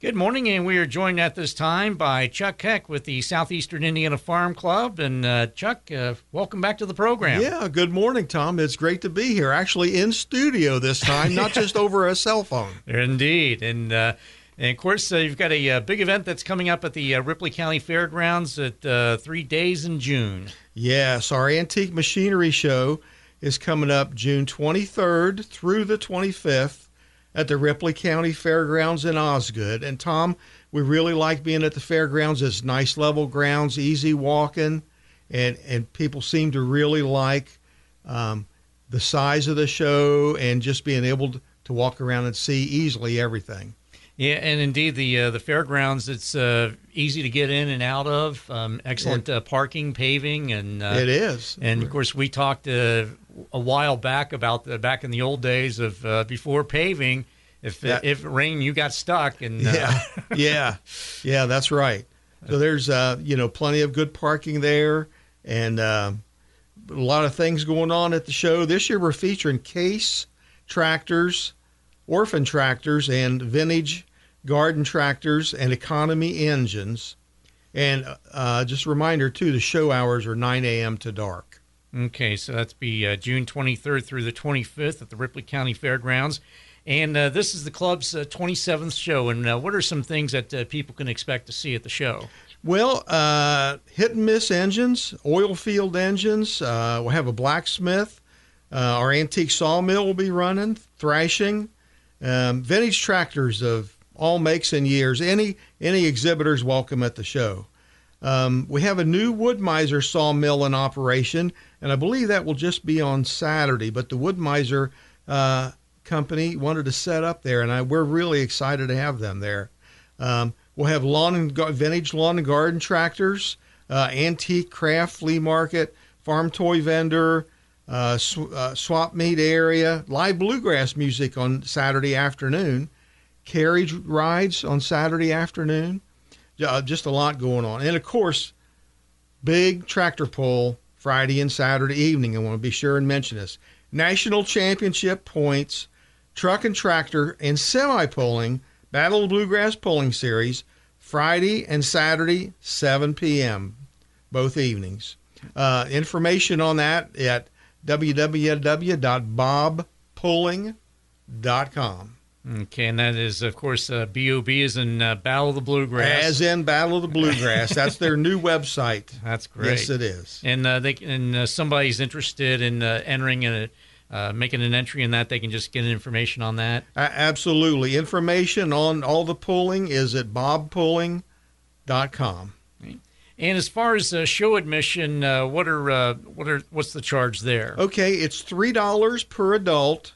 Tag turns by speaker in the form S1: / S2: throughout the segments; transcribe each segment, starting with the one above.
S1: Good morning, and we are joined at this time by Chuck Heck with the Southeastern Indiana Farm Club. And uh, Chuck, uh, welcome back to the program.
S2: Yeah, good morning, Tom. It's great to be here. Actually, in studio this time, not just over a cell phone.
S1: Indeed, and. Uh, and of course, uh, you've got a, uh, big event that's coming up at the uh, Ripley County Fairgrounds at uh, three days in June.
S2: Yes, our Antique Machinery Show is coming up June 23rd through the 25th at the Ripley County Fairgrounds in Osgood. And Tom, we really like being at the fairgrounds. It's nice level grounds, easy walking, and and people seem to really like um, the size of the show and just being able to, to walk around and see easily everything.
S1: Yeah, and indeed the uh, the fairgrounds it's uh, easy to get in and out of. Um, excellent uh, parking, paving, and
S2: it is.
S1: And of course, we talked uh, a while back about the, back in the old days of uh, before paving. If that, if it rained, you got stuck, and
S2: uh, yeah, yeah, yeah, that's right. So there's uh, you know plenty of good parking there, and uh, a lot of things going on at the show. This year we're featuring Case tractors, orphan tractors, and vintage garden tractors and economy engines. And uh, just a reminder too, the show hours are 9 a.m. to dark.
S1: Okay, so that's be uh, June 23rd through the 25th at the Ripley County Fairgrounds. And uh, this is the club's uh, 27th show. And uh, what are some things that uh, people can expect to see at the show?
S2: Well, uh, hit and miss engines, oil field engines. we'll have a blacksmith. our antique sawmill will be running, thrashing, um, vintage tractors of all makes and years. Any any exhibitors welcome at the show. Um, we have a new Wood-Mizer sawmill in operation, and I believe that will just be on Saturday. But the Wood-Mizer uh, company wanted to set up there, and I, we're really excited to have them there. Um, we'll have lawn and vintage lawn and garden tractors, uh, antique craft flea market, farm toy vendor, uh, sw- uh, swap meet area, live bluegrass music on Saturday afternoon, carriage rides on Saturday afternoon uh, just a lot going on. And of course, big tractor pull Friday and Saturday evening. I want to be sure and mention this. National championship points, truck and tractor, and semi pulling, Battle of Bluegrass Pulling Series, Friday and Saturday, 7 p.m., both evenings. Uh, information on that at www.bobpulling.com.
S1: Okay, and that is, of course, uh, BOB is in uh, Battle of the Bluegrass.
S2: As in Battle of the Bluegrass. That's their new website.
S1: That's great.
S2: Yes, it is.
S1: And uh, they and uh, somebody's interested in uh, entering a, uh, making an entry in that, they can just get information on that.
S2: absolutely. Information on all the pulling is at bobpulling.com.
S1: And as far as uh, show admission, uh, what are uh, what are what's the charge there?
S2: Okay, it's three dollars per adult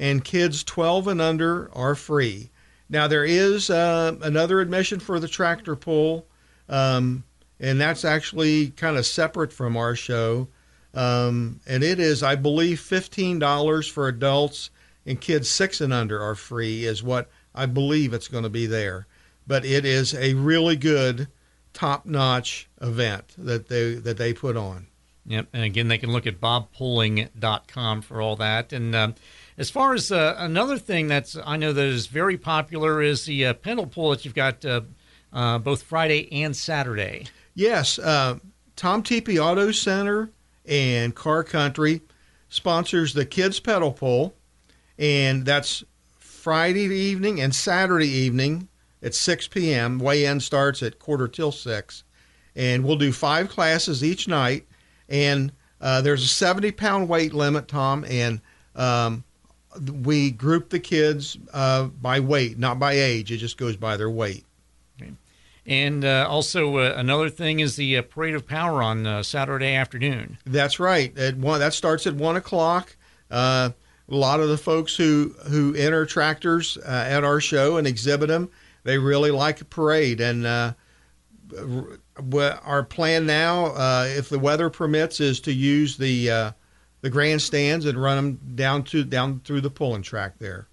S2: and kids 12 and under are free. Now, there is uh, another admission for the tractor pull, um, and that's actually kind of separate from our show. Um, and it is, I believe, $15 for adults, and kids six and under are free, is what I believe it's going to be there. But it is a really good, top notch event that they, that they put on.
S1: Yep. And again, they can look at bobpulling.com for all that. And, um, as far as uh, another thing that's I know that is very popular is the uh, pedal pull that you've got uh, uh both Friday and Saturday.
S2: Yes, uh, Tom Tepe Auto Center and Car Country sponsors the kids pedal pull, and that's Friday evening and Saturday evening at 6 p.m. Weigh-in starts at quarter till six, and we'll do five classes each night. And uh, there's a 70 pound weight limit, Tom, and um, we group the kids uh, by weight, not by age. It just goes by their weight.
S1: Okay. And uh, also, uh, another thing is the uh, Parade of Power on uh, Saturday afternoon.
S2: That's right. At one, that starts at one o'clock. Uh, a lot of the folks who who enter tractors at our show and exhibit them, they really like a parade. And our plan now, if the weather permits, is to use the the grandstands and run them down to down through the pulling track there.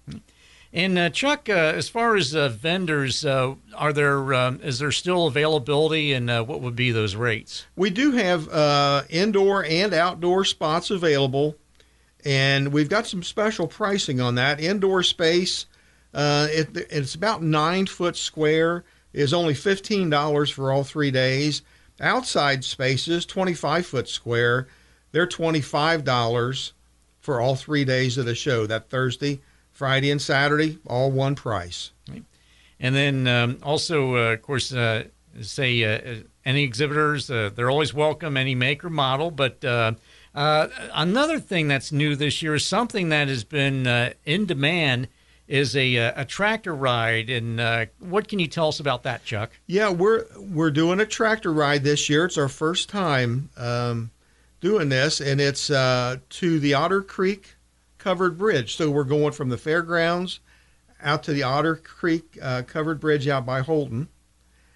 S1: And uh, Chuck, uh, as far as uh, vendors, uh, are there um, is there still availability, and uh, what would be those rates?
S2: We do have uh, indoor and outdoor spots available, and we've got some special pricing on that. Indoor space Uh, it, it's about nine foot square. Is only fifteen dollars for all three days. Outside spaces, twenty five foot square. They're twenty five dollars for all three days of the show. That Thursday, Friday, and Saturday, all one price.
S1: And then um, also, uh, of course, uh, say uh, any exhibitors, uh, they're always welcome, any maker model. But uh, uh, another thing that's new this year is something that has been in demand is a, a tractor ride. And what can you tell us about that, Chuck?
S2: Yeah, we're we're doing a tractor ride this year. It's our first time um, doing this, and it's to the Otter Creek covered bridge. So we're going from the fairgrounds out to the Otter Creek uh, covered bridge out by Holton,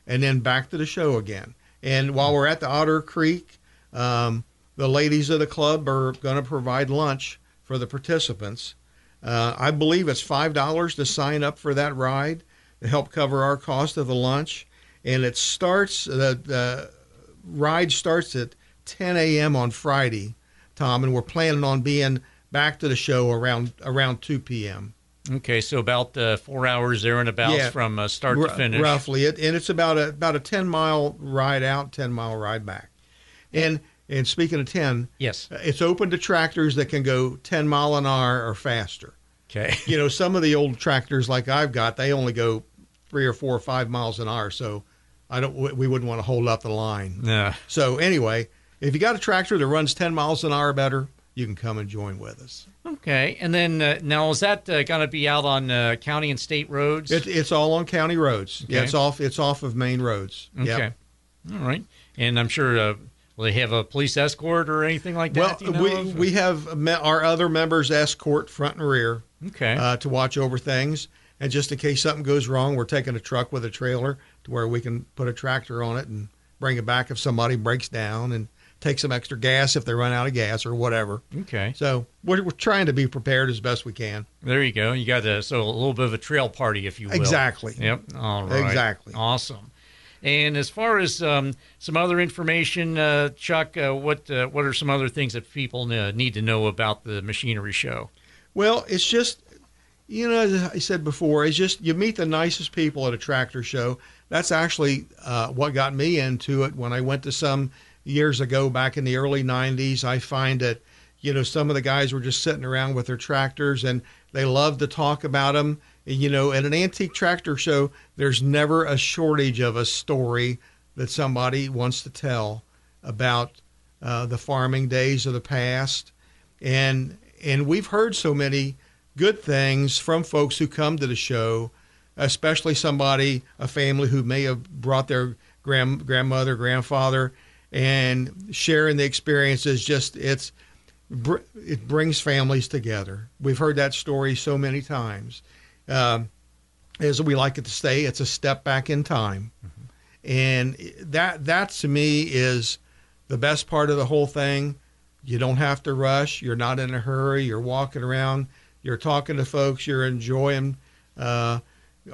S2: and then back to the show again. And while we're at the Otter Creek, um, the ladies of the club are going to provide lunch for the participants. Uh, I believe it's five dollars to sign up for that ride to help cover our cost of the lunch, and it starts the, the ride starts at 10 a.m. on Friday, Tom, and we're planning on being back to the show around around 2 p.m.
S1: Okay, so about uh, four hours there and about yeah, from uh, start r- to finish,
S2: roughly. It, and it's about a about a ten mile ride out, ten mile ride back. And and speaking of ten,
S1: yes,
S2: uh, it's open to tractors that can go ten mile an hour or faster.
S1: Okay,
S2: you know some of the old tractors like I've got, they only go three or four or five miles an hour. So I don't, we wouldn't want to hold up the line.
S1: Yeah.
S2: So anyway, if you got a tractor that runs ten miles an hour better, you can come and join with us.
S1: Okay, and then uh, now is that uh, going to be out on uh, county and state roads?
S2: It, it's all on county roads. Okay. Yeah, it's off. It's off of main roads.
S1: Okay, yep. all right. And I'm sure uh, will they have a police escort or anything like
S2: that?
S1: Well,
S2: we of? we have met our other members escort front and rear.
S1: Okay,
S2: uh, to watch over things, and just in case something goes wrong, we're taking a truck with a trailer to where we can put a tractor on it and bring it back if somebody breaks down and take some extra gas if they run out of gas or whatever.
S1: Okay.
S2: So we're, we're trying to be prepared as best we can.
S1: There you go. You got a, so a little bit of a trail party, if you will.
S2: Exactly.
S1: Yep. All right.
S2: Exactly.
S1: Awesome. And as far as um, some other information, uh, Chuck, uh, what uh, what are some other things that people need to know about the machinery show?
S2: Well, it's just you know, as I said before, it's just you meet the nicest people at a tractor show. That's actually uh, what got me into it when I went to some years ago, back in the early 90s, I find that, you know, some of the guys were just sitting around with their tractors and they love to talk about them. You know, at an antique tractor show, there's never a shortage of a story that somebody wants to tell about uh, the farming days of the past. And, and we've heard so many good things from folks who come to the show, especially somebody, a family who may have brought their grand, grandmother, grandfather, and sharing the experiences just it's it brings families together. We've heard that story so many times. Um, as we like it to say it's a step back in time. Mm-hmm. and that that to me is the best part of the whole thing. You don't have to rush. You're not in a hurry. You're walking around. You're talking to folks. You're enjoying uh,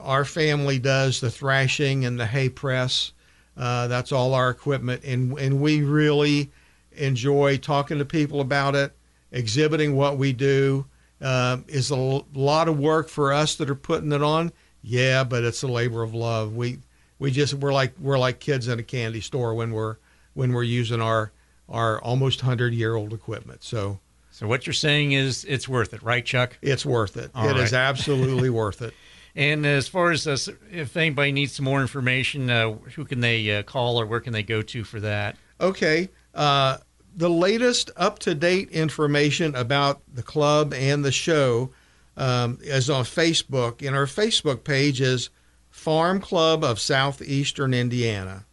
S2: our family does the thrashing and the hay press that's all our equipment, and and we really enjoy talking to people about it, exhibiting what we do. Uh, is a lot of work for us that are putting it on. Yeah, but it's a labor of love. We we just we're like we're like kids in a candy store when we're when we're using our our almost hundred year old equipment. So.
S1: So what you're saying is it's worth it, right, Chuck?
S2: It's worth it. All it right. is absolutely worth it.
S1: And as far as uh, if anybody needs some more information, uh, who can they uh, call or where can they go to for that?
S2: Okay. Uh, the latest up to date information about the club and the show um, is on Facebook. And our Facebook page is Farm Club of Southeastern Indiana.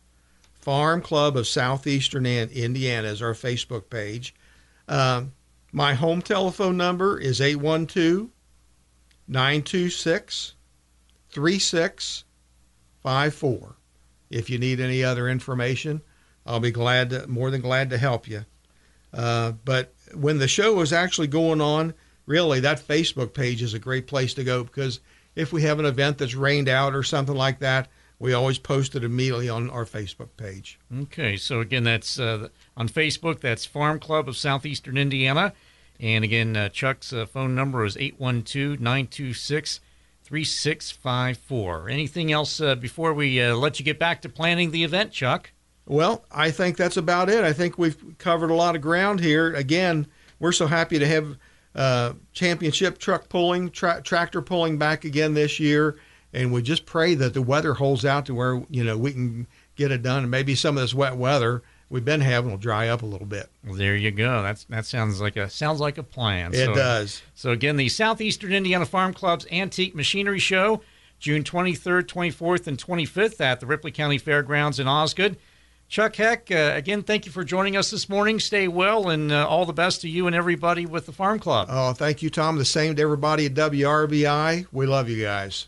S2: Farm Club of Southeastern Indiana is our Facebook page. Um, my home telephone number is 812 926 3654. If you need any other information, I'll be glad to, more than glad to help you. Uh, but when the show is actually going on, really that Facebook page is a great place to go because if we have an event that's rained out or something like that, we always post it immediately on our Facebook page.
S1: Okay, so again, that's uh, on Facebook. That's Farm Club of Southeastern Indiana. And again, uh, Chuck's uh, phone number is 812 926 3654. Anything else uh, before we uh, let you get back to planning the event, Chuck?
S2: Well, I think that's about it. I think we've covered a lot of ground here. Again, we're so happy to have uh, championship truck pulling, tra- tractor pulling back again this year, and we just pray that the weather holds out to where you know we can get it done, and maybe some of this wet weather we've been having will dry up a little bit.
S1: Well, there you go. That's that sounds like a sounds like a plan.
S2: It
S1: so,
S2: does.
S1: So again, the Southeastern Indiana Farm Club's Antique Machinery Show, June 23rd, 24th, and 25th at the Ripley County Fairgrounds in Osgood. Chuck Heck, uh, again, thank you for joining us this morning. Stay well, and uh, all the best to you and everybody with the Farm Club.
S2: Oh, thank you, Tom. The same to everybody at WRBI. We love you guys.